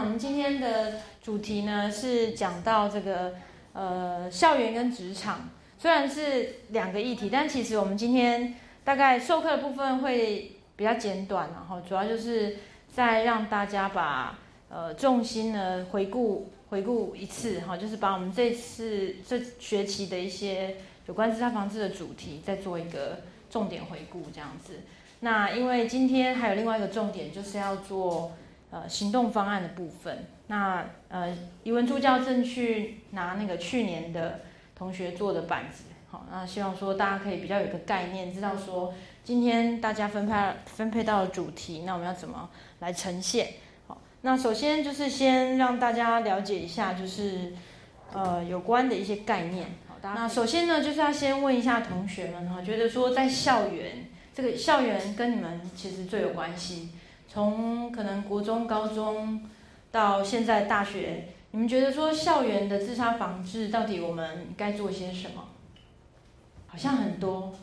我们今天的主题呢是讲到这个呃校园跟职场，虽然是两个议题，但其实我们今天大概授课的部分会比较简短，然后主要就是再让大家把呃重心呢回顾回顾一次哈，就是把我们这次这学期的一些有关自杀防治的主题再做一个重点回顾这样子。那因为今天还有另外一个重点，就是要做呃行动方案的部分。那呃，语文助教正去拿那个去年的同学做的板子，好，那希望说大家可以比较有个概念，知道说今天大家分配分配到的主题，那我们要怎么来呈现？好，那首先就是先让大家了解一下，就是呃有关的一些概念。好，那首先呢，就是要先问一下同学们哈，觉得说在校园。这个校园跟你们其实最有关系，从可能国中、高中到现在大学，你们觉得说校园的自杀防治到底我们该做些什么？好像很多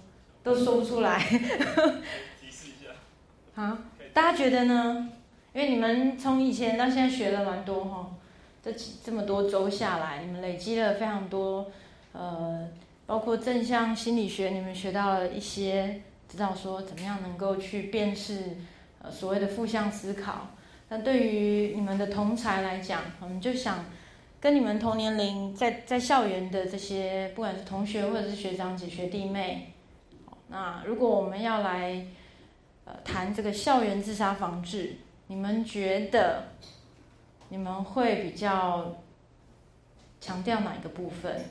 都说不出来。提示一下。啊，大家觉得呢？因为你们从以前到现在学了蛮多哈，这几这么多周下来，你们累积了非常多，呃，包括正向心理学，你们学到了一些。知道说怎么样能够去辨识，呃所谓的负向思考。那对于你们的同才来讲，我们就想跟你们同年龄在在校园的这些，不管是同学或者是学长姐、学弟妹，那如果我们要来呃谈这个校园自杀防治，你们觉得你们会比较强调哪一个部分？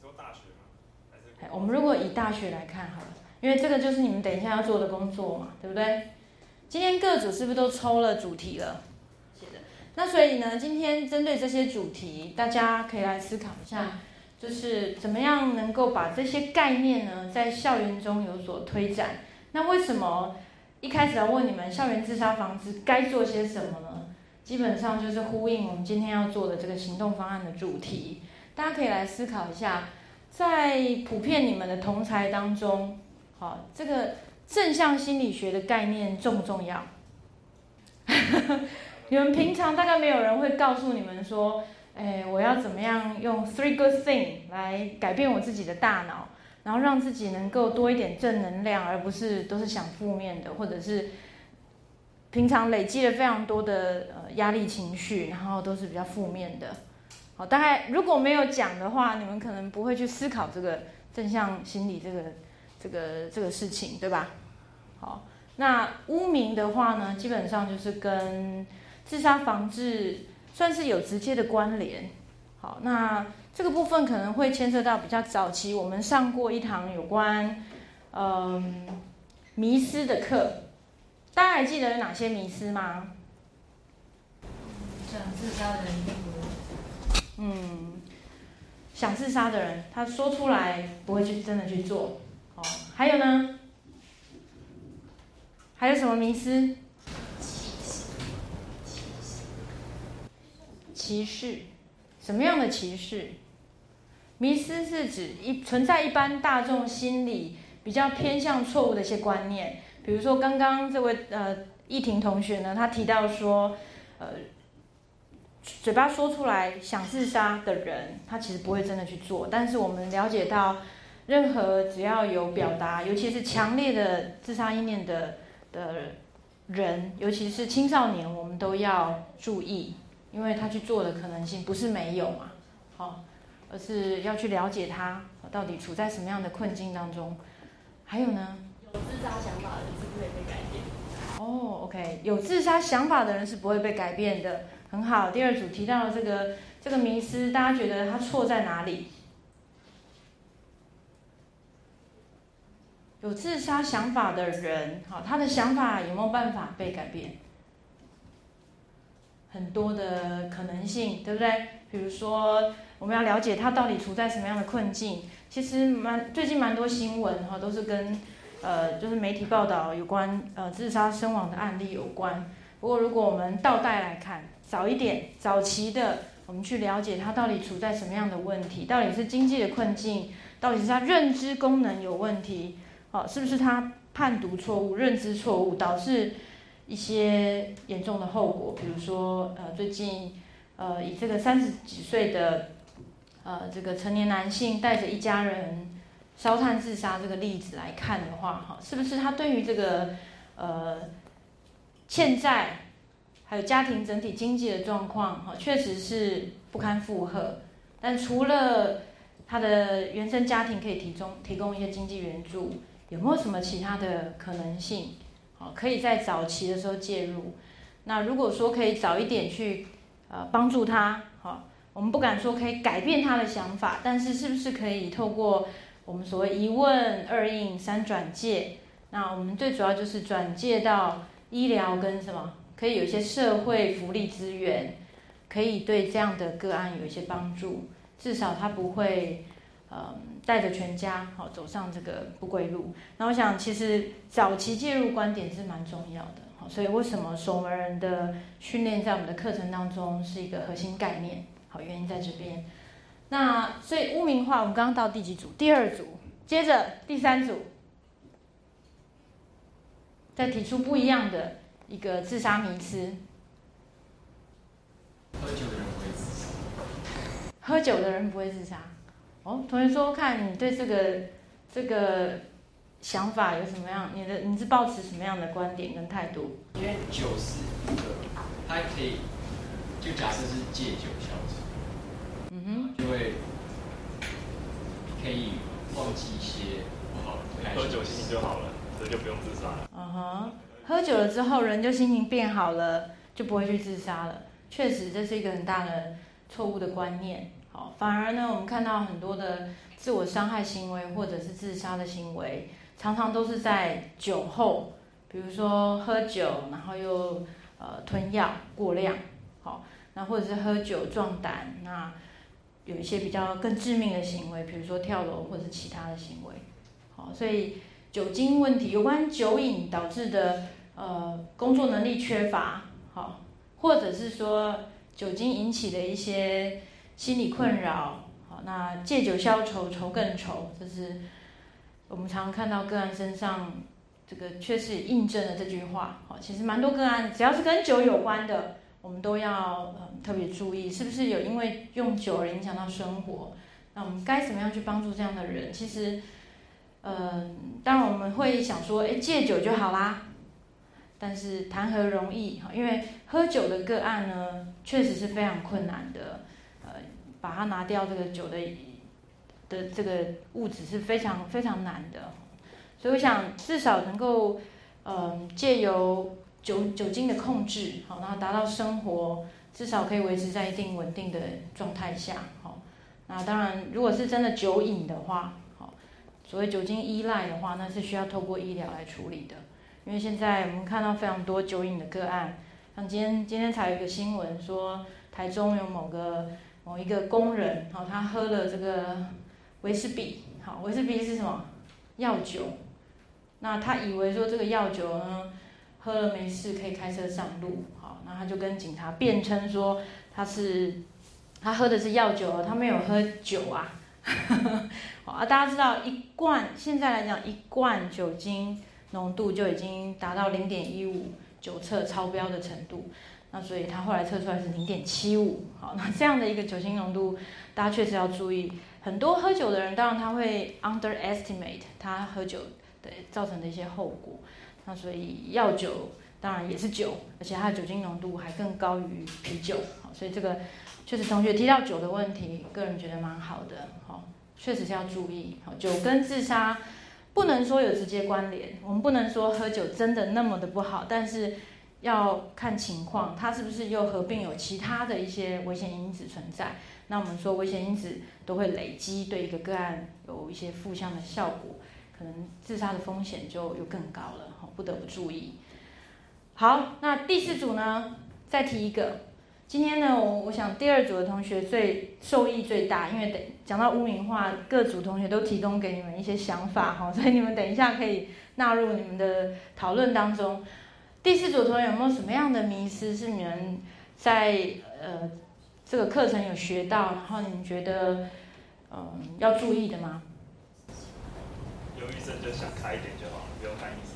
说大学吗？还是？我们如果以大学来看好了。因为这个就是你们等一下要做的工作嘛，对不对？今天各组是不是都抽了主题了？是的。那所以呢，今天针对这些主题，大家可以来思考一下，就是怎么样能够把这些概念呢，在校园中有所推展。那为什么一开始要问你们校园自杀防治该做些什么呢？基本上就是呼应我们今天要做的这个行动方案的主题。大家可以来思考一下，在普遍你们的同才当中。好，这个正向心理学的概念重不重要？你们平常大概没有人会告诉你们说，哎，我要怎么样用 three good thing 来改变我自己的大脑，然后让自己能够多一点正能量，而不是都是想负面的，或者是平常累积了非常多的呃压力情绪，然后都是比较负面的。好，大概如果没有讲的话，你们可能不会去思考这个正向心理这个。这个这个事情对吧？好，那污名的话呢，基本上就是跟自杀防治算是有直接的关联。好，那这个部分可能会牵涉到比较早期，我们上过一堂有关嗯迷失的课，大家还记得有哪些迷失吗？想自杀的人嗯，想自杀的人，他说出来不会去真的去做。还有呢？还有什么迷思？歧视，什么样的歧视？迷思是指一存在一般大众心理比较偏向错误的一些观念，比如说刚刚这位呃易婷同学呢，他提到说，呃，嘴巴说出来想自杀的人，他其实不会真的去做，但是我们了解到。任何只要有表达，尤其是强烈的自杀意念的的人，尤其是青少年，我们都要注意，因为他去做的可能性不是没有嘛，好，而是要去了解他到底处在什么样的困境当中。还有呢？有自杀想法的人是不会被改变。哦，OK，有自杀想法的人是不会被改变的，很好。第二组提到这个这个迷思，大家觉得他错在哪里？有自杀想法的人，好，他的想法有没有办法被改变？很多的可能性，对不对？比如说，我们要了解他到底处在什么样的困境。其实蛮最近蛮多新闻哈，都是跟呃，就是媒体报道有关呃自杀身亡的案例有关。不过，如果我们倒带来看，早一点、早期的，我们去了解他到底处在什么样的问题，到底是经济的困境，到底是他认知功能有问题。哦，是不是他判读错误、认知错误，导致一些严重的后果，比如说呃最近呃以这个三十几岁的呃这个成年男性带着一家人烧炭自杀这个例子来看的话，哈，是不是他对于这个呃欠债还有家庭整体经济的状况，哈，确实是不堪负荷。但除了他的原生家庭可以提供提供一些经济援助，有没有什么其他的可能性？好，可以在早期的时候介入。那如果说可以早一点去呃帮助他，好，我们不敢说可以改变他的想法，但是是不是可以透过我们所谓一问二应三转介？那我们最主要就是转介到医疗跟什么，可以有一些社会福利资源，可以对这样的个案有一些帮助。至少他不会，呃，带着全家好走上这个不归路。那我想，其实早期介入观点是蛮重要的。好，所以为什么守门人的训练在我们的课程当中是一个核心概念？好，原因在这边。那所以污名化，我们刚刚到第几组？第二组，接着第三组，再提出不一样的一个自杀迷思。喝酒的人不会自杀。喝酒的人不会自杀，哦，同学说看你对这个这个想法有什么样？你的你是抱持什么样的观点跟态度？因为酒是一个，它可以，就假设是借酒消愁，嗯哼，就会可以忘记一些不好的，喝酒心情就好了，所以就不用自杀了。嗯哼，喝酒了之后人就心情变好了，就不会去自杀了。确实这是一个很大的。错误的观念，好，反而呢，我们看到很多的自我伤害行为或者是自杀的行为，常常都是在酒后，比如说喝酒，然后又呃吞药过量，好，那或者是喝酒壮胆，那有一些比较更致命的行为，比如说跳楼或者是其他的行为，好，所以酒精问题，有关酒瘾导致的呃工作能力缺乏，好，或者是说。酒精引起的一些心理困扰，好，那借酒消愁，愁更愁，这是我们常常看到个案身上，这个确实印证了这句话。好，其实蛮多个案，只要是跟酒有关的，我们都要特别注意，是不是有因为用酒而影响到生活？那我们该怎么样去帮助这样的人？其实，嗯，当然我们会想说，哎，戒酒就好啦。但是谈何容易哈？因为喝酒的个案呢，确实是非常困难的。把它拿掉这个酒的的这个物质是非常非常难的。所以我想至少能够，嗯，借由酒酒精的控制，好，然后达到生活至少可以维持在一定稳定的状态下，好。那当然，如果是真的酒瘾的话，好，所谓酒精依赖的话，那是需要透过医疗来处理的。因为现在我们看到非常多酒瘾的个案，像今天今天才有一个新闻说，台中有某个某一个工人，好，他喝了这个威士忌，好，威士忌是什么？药酒。那他以为说这个药酒呢，喝了没事可以开车上路，好，那他就跟警察辩称说他是他喝的是药酒，他没有喝酒啊。啊，大家知道一罐现在来讲一罐酒精。浓度就已经达到零点一五酒测超标的程度，那所以他后来测出来是零点七五。好，那这样的一个酒精浓度，大家确实要注意。很多喝酒的人，当然他会 underestimate 他喝酒的造成的一些后果。那所以药酒当然也是酒，而且它的酒精浓度还更高于啤酒。好，所以这个确实同学提到酒的问题，个人觉得蛮好的。好，确实是要注意。好，酒跟自杀。不能说有直接关联，我们不能说喝酒真的那么的不好，但是要看情况，它是不是又合并有其他的一些危险因子存在？那我们说危险因子都会累积，对一个个案有一些负向的效果，可能自杀的风险就又更高了，不得不注意。好，那第四组呢，再提一个。今天呢，我我想第二组的同学最受益最大，因为等讲到污名化，各组同学都提供给你们一些想法哈，所以你们等一下可以纳入你们的讨论当中。第四组同学有没有什么样的迷思是你们在呃这个课程有学到，然后你们觉得嗯要注意的吗？忧郁症就想开一点就好了，不用看医生。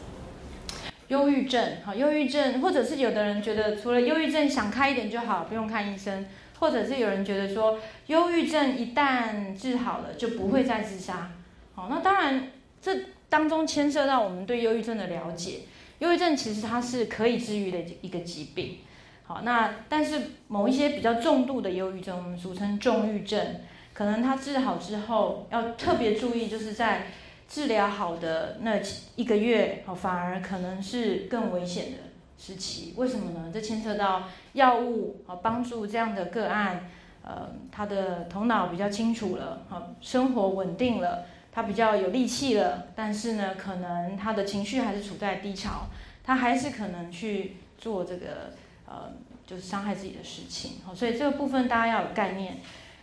忧郁症，好，忧郁症，或者是有的人觉得除了忧郁症想开一点就好，不用看医生，或者是有人觉得说忧郁症一旦治好了就不会再自杀，好，那当然这当中牵涉到我们对忧郁症的了解，忧郁症其实它是可以治愈的一个疾病，好，那但是某一些比较重度的忧郁症，我们俗称重郁症，可能它治好之后要特别注意，就是在治疗好的那一个月，哦，反而可能是更危险的时期。为什么呢？这牵涉到药物，啊，帮助这样的个案，呃，他的头脑比较清楚了，好，生活稳定了，他比较有力气了。但是呢，可能他的情绪还是处在低潮，他还是可能去做这个，呃，就是伤害自己的事情。好，所以这个部分大家要有概念。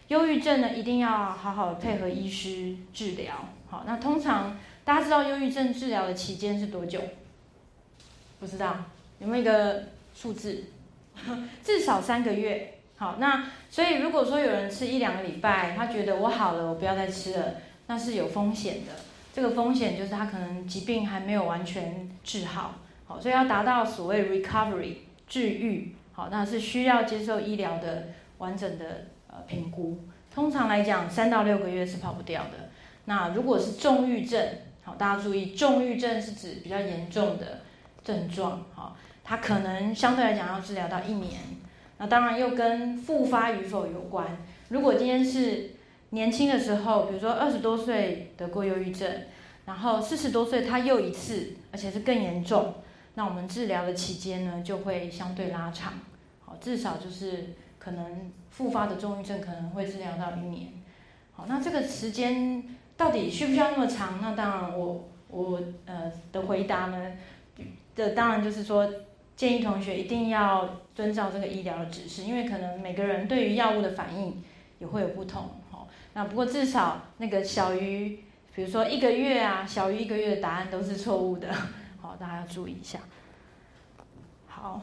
忧郁症呢，一定要好好配合医师治疗。好，那通常大家知道忧郁症治疗的期间是多久？不知道，有没有一个数字？至少三个月。好，那所以如果说有人吃一两个礼拜，他觉得我好了，我不要再吃了，那是有风险的。这个风险就是他可能疾病还没有完全治好。好，所以要达到所谓 recovery 治愈，好，那是需要接受医疗的完整的呃评估。通常来讲，三到六个月是跑不掉的。那如果是重郁症，好，大家注意，重郁症是指比较严重的症状，好，它可能相对来讲要治疗到一年。那当然又跟复发与否有关。如果今天是年轻的时候，比如说二十多岁得过忧郁症，然后四十多岁他又一次，而且是更严重，那我们治疗的期间呢就会相对拉长，好，至少就是可能复发的重郁症可能会治疗到一年。好，那这个时间。到底需不需要那么长？那当然，我我呃的回答呢，的当然就是说，建议同学一定要遵照这个医疗的指示，因为可能每个人对于药物的反应也会有不同。好，那不过至少那个小于，比如说一个月啊，小于一个月的答案都是错误的。好，大家要注意一下。好，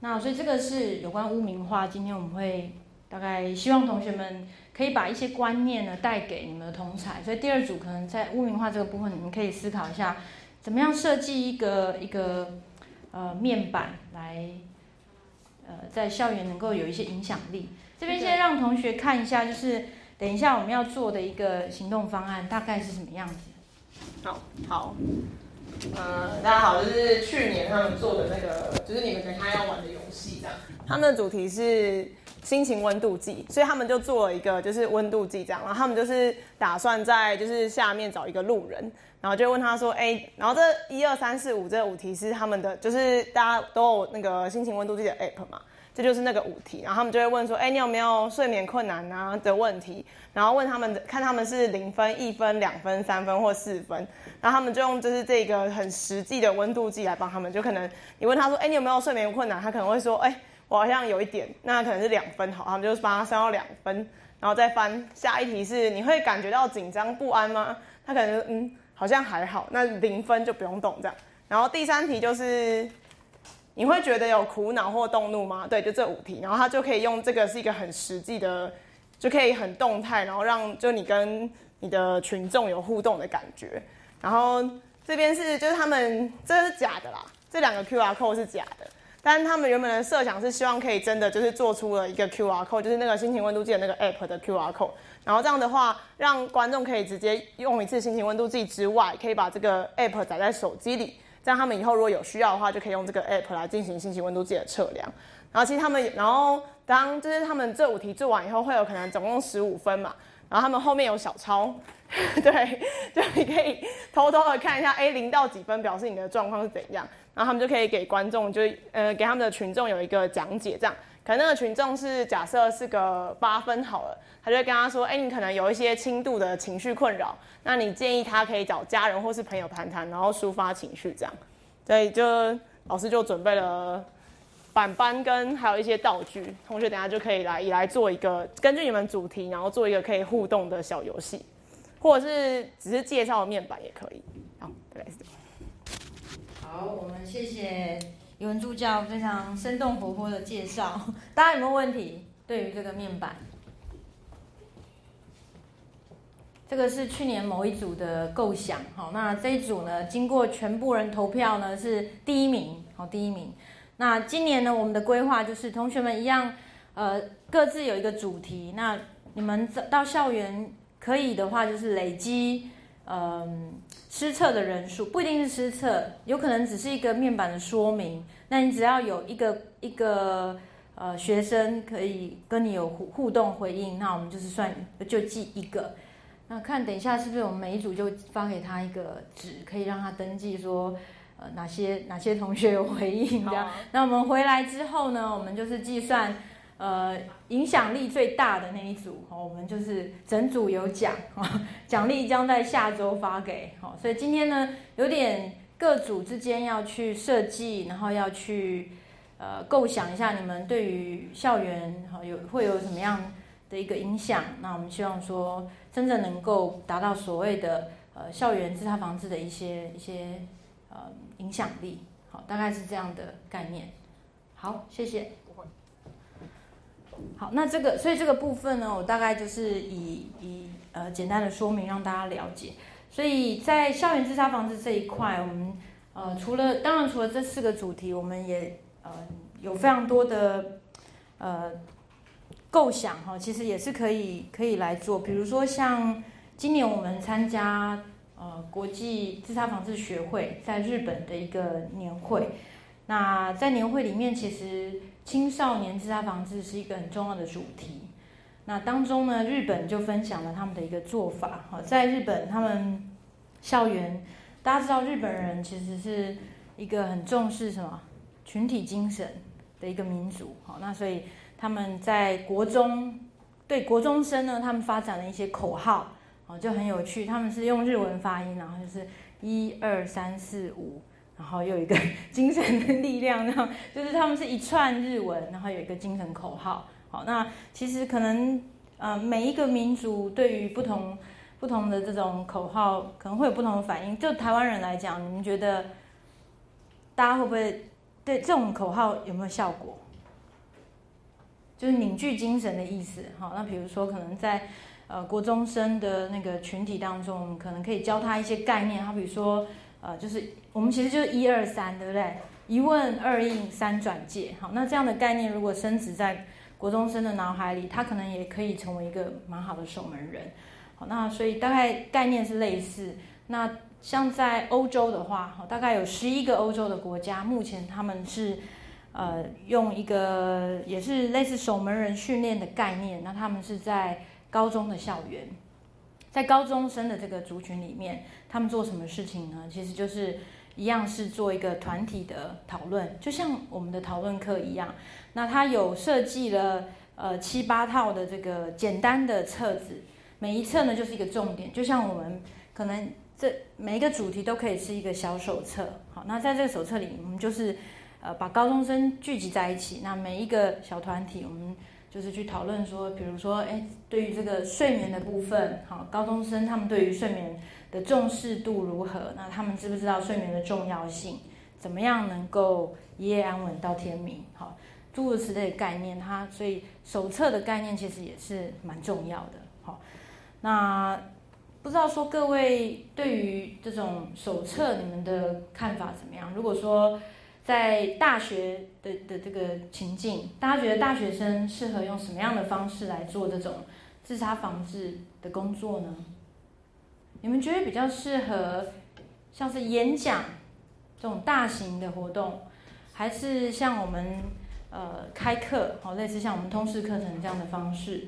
那所以这个是有关污名化，今天我们会大概希望同学们。可以把一些观念呢带给你们的同才，所以第二组可能在污名化这个部分，你们可以思考一下，怎么样设计一个一个呃面板来呃在校园能够有一些影响力。这边先让同学看一下，就是等一下我们要做的一个行动方案大概是什么样子。好，好，呃，大家好，就是去年他们做的那个，就是你们等下要玩的游戏这样。他们的主题是。心情温度计，所以他们就做了一个就是温度计这样，然后他们就是打算在就是下面找一个路人，然后就问他说，哎，然后这一二三四五这五题是他们的，就是大家都有那个心情温度计的 app 嘛，这就是那个五题，然后他们就会问说，哎，你有没有睡眠困难啊的问题，然后问他们看他们是零分、一分、两分、三分或四分，然后他们就用就是这个很实际的温度计来帮他们，就可能你问他说，哎，你有没有睡眠困难，他可能会说，哎。我好像有一点，那可能是两分好，他们就帮他升到两分，然后再翻下一题是你会感觉到紧张不安吗？他可能嗯好像还好，那零分就不用动这样。然后第三题就是你会觉得有苦恼或动怒吗？对，就这五题，然后他就可以用这个是一个很实际的，就可以很动态，然后让就你跟你的群众有互动的感觉。然后这边是就是他们这是假的啦，这两个 Q R code 是假的。但他们原本的设想是希望可以真的就是做出了一个 Q R code，就是那个心情温度计的那个 app 的 Q R code，然后这样的话，让观众可以直接用一次心情温度计之外，可以把这个 app 载在手机里，这样他们以后如果有需要的话，就可以用这个 app 来进行信息温度计的测量。然后其实他们，然后当就是他们这五题做完以后，会有可能总共十五分嘛，然后他们后面有小抄，对，就你可以偷偷的看一下，哎，零到几分表示你的状况是怎样。然后他们就可以给观众，就呃给他们的群众有一个讲解，这样。可能那个群众是假设是个八分好了，他就会跟他说，哎，你可能有一些轻度的情绪困扰，那你建议他可以找家人或是朋友谈谈，然后抒发情绪这样。所以就老师就准备了板板跟还有一些道具，同学等下就可以来来做一个根据你们主题，然后做一个可以互动的小游戏，或者是只是介绍面板也可以。好，好，我们谢谢语文助教非常生动活泼的介绍。大家有没有问题？对于这个面板，这个是去年某一组的构想，好，那这一组呢，经过全部人投票呢是第一名，好，第一名。那今年呢，我们的规划就是同学们一样，呃，各自有一个主题。那你们到校园可以的话，就是累积，嗯，施测的人数，不一定是失策，有可能只是一个面板的说明。那你只要有一个一个呃学生可以跟你有互互动回应，那我们就是算就记一个。那看等一下是不是我们每一组就发给他一个纸，可以让他登记说，呃哪些哪些同学有回应这样。那我们回来之后呢，我们就是计算，呃影响力最大的那一组，哦，我们就是整组有奖，奖励将在下周发给。好，所以今天呢有点。各组之间要去设计，然后要去呃构想一下你们对于校园哈有会有什么样的一个影响。那我们希望说真正能够达到所谓的呃校园自杀防治的一些一些呃影响力。好，大概是这样的概念。好，谢谢。好，那这个所以这个部分呢，我大概就是以以呃简单的说明让大家了解。所以在校园自杀防治这一块，我们呃除了当然除了这四个主题，我们也呃有非常多的呃构想哈，其实也是可以可以来做。比如说像今年我们参加呃国际自杀防治学会在日本的一个年会，那在年会里面，其实青少年自杀防治是一个很重要的主题。那当中呢，日本就分享了他们的一个做法。哈，在日本，他们校园，大家知道日本人其实是一个很重视什么群体精神的一个民族。好，那所以他们在国中对国中生呢，他们发展了一些口号，哦，就很有趣。他们是用日文发音，然后就是一二三四五，然后又一个 精神的力量，然后就是他们是一串日文，然后有一个精神口号。好，那其实可能，呃，每一个民族对于不同不同的这种口号，可能会有不同的反应。就台湾人来讲，你们觉得大家会不会对这种口号有没有效果？就是凝聚精神的意思。好，那比如说，可能在呃国中生的那个群体当中，可能可以教他一些概念。好，比如说，呃，就是我们其实就是一二三，对不对？一问二应三转介。好，那这样的概念如果升值在国中生的脑海里，他可能也可以成为一个蛮好的守门人。好，那所以大概概念是类似。那像在欧洲的话，大概有十一个欧洲的国家，目前他们是呃用一个也是类似守门人训练的概念。那他们是在高中的校园，在高中生的这个族群里面，他们做什么事情呢？其实就是一样是做一个团体的讨论，就像我们的讨论课一样。那他有设计了呃七八套的这个简单的册子，每一册呢就是一个重点，就像我们可能这每一个主题都可以是一个小手册。好，那在这个手册里，我们就是呃把高中生聚集在一起，那每一个小团体，我们就是去讨论说，比如说，哎，对于这个睡眠的部分，好，高中生他们对于睡眠的重视度如何？那他们知不知道睡眠的重要性？怎么样能够一夜安稳到天明？好。诸如此类的概念，它所以手册的概念其实也是蛮重要的。好，那不知道说各位对于这种手册，你们的看法怎么样？如果说在大学的的这个情境，大家觉得大学生适合用什么样的方式来做这种自杀防治的工作呢？你们觉得比较适合像是演讲这种大型的活动，还是像我们？呃，开课好，类似像我们通识课程这样的方式，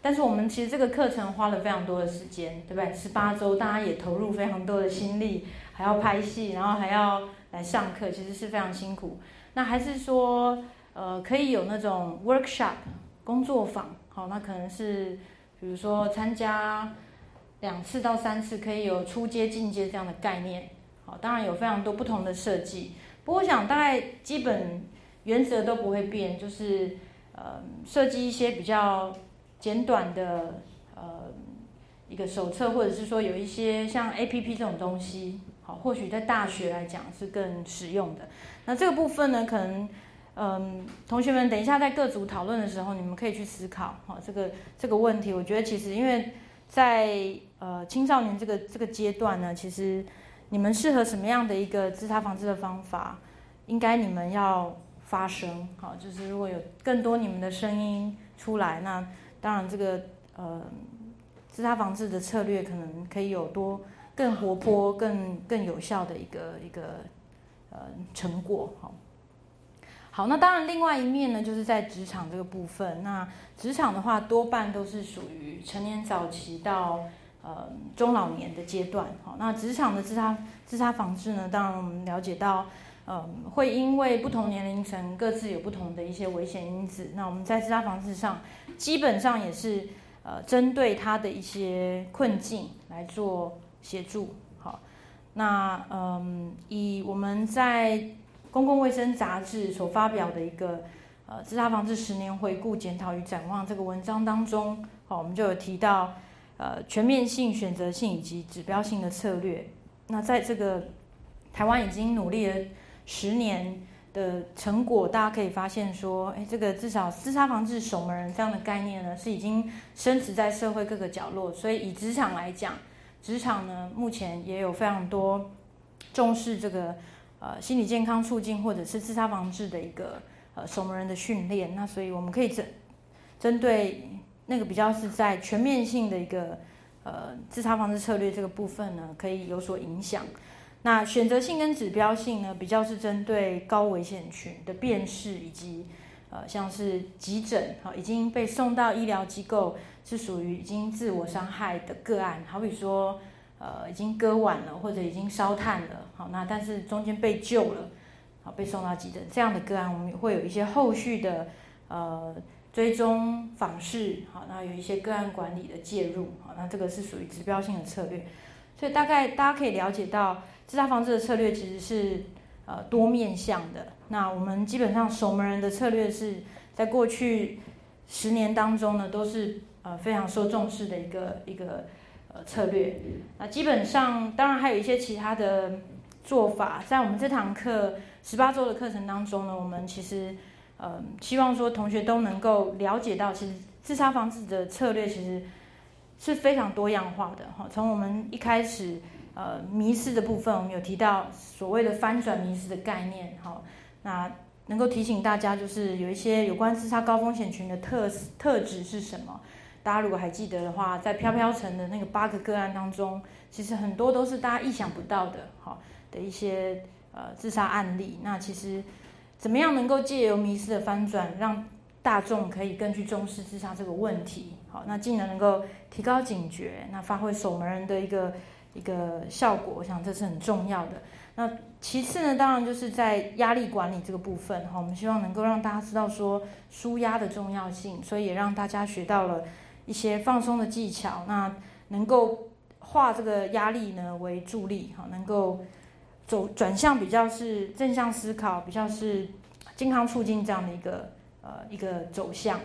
但是我们其实这个课程花了非常多的时间，对不对？十八周，大家也投入非常多的心力，还要拍戏，然后还要来上课，其实是非常辛苦。那还是说，呃，可以有那种 workshop 工作坊，好，那可能是比如说参加两次到三次，可以有初阶、进阶这样的概念，好，当然有非常多不同的设计。不过我想大概基本。原则都不会变，就是呃设计一些比较简短的呃一个手册，或者是说有一些像 A P P 这种东西，好，或许在大学来讲是更实用的。那这个部分呢，可能嗯同学们等一下在各组讨论的时候，你们可以去思考哈这个这个问题。我觉得其实因为在呃青少年这个这个阶段呢，其实你们适合什么样的一个自杀防治的方法，应该你们要发声，好，就是如果有更多你们的声音出来，那当然这个呃自杀防治的策略可能可以有多更活泼、更更有效的一个一个呃成果，好。好，那当然，另外一面呢，就是在职场这个部分。那职场的话，多半都是属于成年早期到呃中老年的阶段。好，那职场的自杀自杀防治呢，当然我们了解到，嗯，会因为不同年龄层各自有不同的一些危险因子。那我们在自杀防治上，基本上也是呃针对他的一些困境来做协助。好，那嗯，以我们在公共卫生杂志所发表的一个呃自杀防治十年回顾检讨与展望这个文章当中，好，我们就有提到呃全面性、选择性以及指标性的策略。那在这个台湾已经努力了十年的成果，大家可以发现说，哎，这个至少自杀防治守门人这样的概念呢，是已经深植在社会各个角落。所以以职场来讲，职场呢目前也有非常多重视这个。呃，心理健康促进或者是自杀防治的一个呃守门人的训练，那所以我们可以针针对那个比较是在全面性的一个呃自杀防治策略这个部分呢，可以有所影响。那选择性跟指标性呢，比较是针对高危险群的辨识以及呃像是急诊哈已经被送到医疗机构是属于已经自我伤害的个案，好比说。呃，已经割腕了，或者已经烧炭了，好，那但是中间被救了，好，被送到急诊这样的个案，我们会有一些后续的呃追踪访视，好，那有一些个案管理的介入，好，那这个是属于指标性的策略，所以大概大家可以了解到，自杀防治的策略其实是呃多面向的。那我们基本上守门人的策略是在过去十年当中呢，都是呃非常受重视的一个一个。呃，策略，那基本上当然还有一些其他的做法，在我们这堂课十八周的课程当中呢，我们其实呃希望说同学都能够了解到，其实自杀防治的策略其实是非常多样化的哈。从我们一开始呃迷失的部分，我们有提到所谓的翻转迷失的概念好，那能够提醒大家就是有一些有关自杀高风险群的特特质是什么。大家如果还记得的话，在飘飘城的那个八个个案当中，其实很多都是大家意想不到的，好，的一些呃自杀案例。那其实怎么样能够借由迷失的翻转，让大众可以更去重视自杀这个问题，好，那进而能够提高警觉，那发挥守门人的一个一个效果，我想这是很重要的。那其次呢，当然就是在压力管理这个部分，哈，我们希望能够让大家知道说舒压的重要性，所以也让大家学到了。一些放松的技巧，那能够化这个压力呢为助力，哈，能够走转向比较是正向思考，比较是健康促进这样的一个呃一个走向。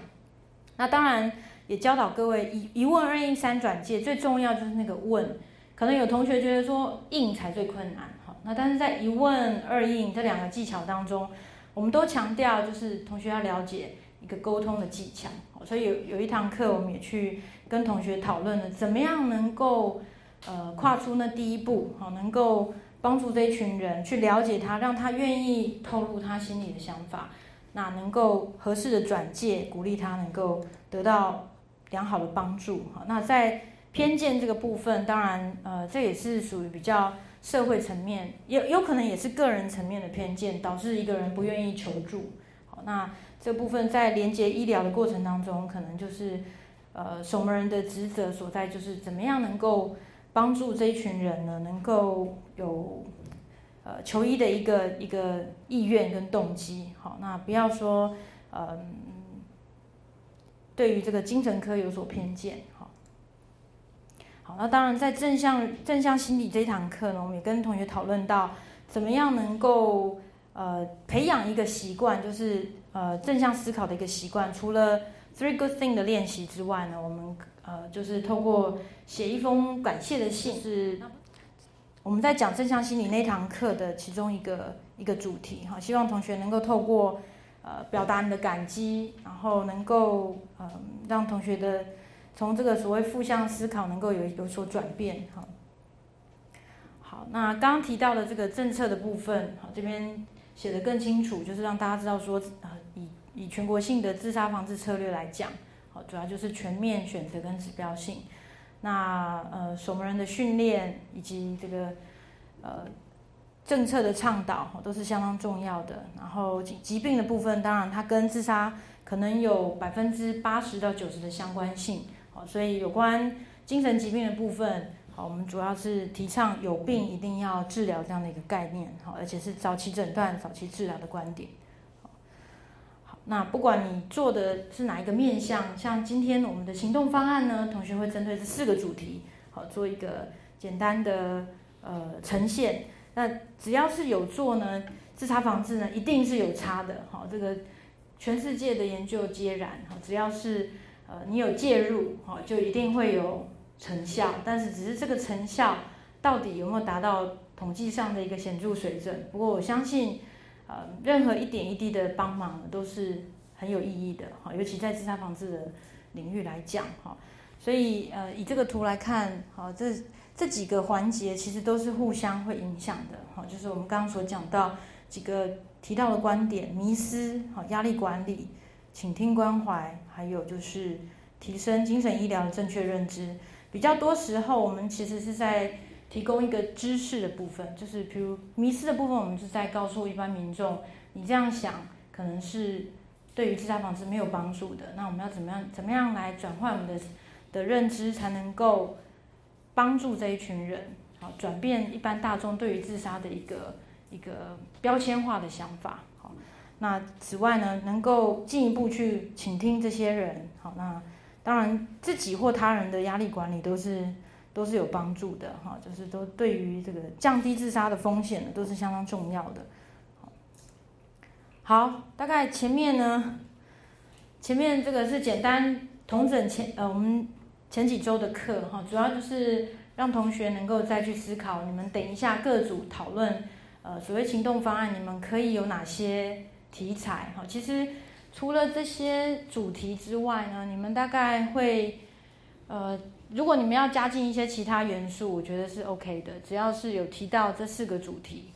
那当然也教导各位一一问二应三转介，最重要就是那个问。可能有同学觉得说应才最困难，哈，那但是在一问二应这两个技巧当中，我们都强调就是同学要了解。一个沟通的技巧，所以有有一堂课，我们也去跟同学讨论了，怎么样能够呃跨出那第一步，好，能够帮助这一群人去了解他，让他愿意透露他心里的想法，那能够合适的转介，鼓励他能够得到良好的帮助，好，那在偏见这个部分，当然呃这也是属于比较社会层面，有有可能也是个人层面的偏见，导致一个人不愿意求助，好，那。这部分在连接医疗的过程当中，可能就是呃守门人的职责所在，就是怎么样能够帮助这一群人呢，能够有呃求医的一个一个意愿跟动机。好，那不要说呃对于这个精神科有所偏见。那当然在正向正向心理这一堂课呢，我们也跟同学讨论到，怎么样能够呃培养一个习惯，就是。呃，正向思考的一个习惯，除了 three good thing 的练习之外呢，我们呃就是透过写一封感谢的信，是我们在讲正向心理那堂课的其中一个一个主题哈。希望同学能够透过呃表达你的感激，然后能够嗯让同学的从这个所谓负向思考能够有有所转变哈。好，那刚刚提到的这个政策的部分，好这边写的更清楚，就是让大家知道说，呃，以以全国性的自杀防治策略来讲，好，主要就是全面选择跟指标性。那呃，守门人的训练以及这个呃政策的倡导，都是相当重要的。然后疾疾病的部分，当然它跟自杀可能有百分之八十到九十的相关性。好，所以有关精神疾病的部分，好，我们主要是提倡有病一定要治疗这样的一个概念。好，而且是早期诊断、早期治疗的观点。那不管你做的是哪一个面向，像今天我们的行动方案呢，同学会针对这四个主题，好做一个简单的呃呈现。那只要是有做呢，自杀防治呢，一定是有差的。好，这个全世界的研究皆然。好，只要是呃你有介入，好就一定会有成效。但是只是这个成效到底有没有达到统计上的一个显著水准？不过我相信。呃，任何一点一滴的帮忙都是很有意义的哈，尤其在自杀防治的领域来讲哈，所以呃，以这个图来看，好，这这几个环节其实都是互相会影响的哈，就是我们刚刚所讲到几个提到的观点，迷失好，压力管理，倾听关怀，还有就是提升精神医疗的正确认知，比较多时候我们其实是在。提供一个知识的部分，就是比如迷失的部分，我们是在告诉一般民众，你这样想可能是对于自杀防治没有帮助的。那我们要怎么样，怎么样来转换我们的的认知，才能够帮助这一群人，好转变一般大众对于自杀的一个一个标签化的想法。好，那此外呢，能够进一步去倾听这些人。好，那当然自己或他人的压力管理都是。都是有帮助的哈，就是都对于这个降低自杀的风险呢，都是相当重要的。好，大概前面呢，前面这个是简单同整前呃我们前几周的课哈，主要就是让同学能够再去思考，你们等一下各组讨论呃所谓行动方案，你们可以有哪些题材哈？其实除了这些主题之外呢，你们大概会呃。如果你们要加进一些其他元素，我觉得是 OK 的，只要是有提到这四个主题，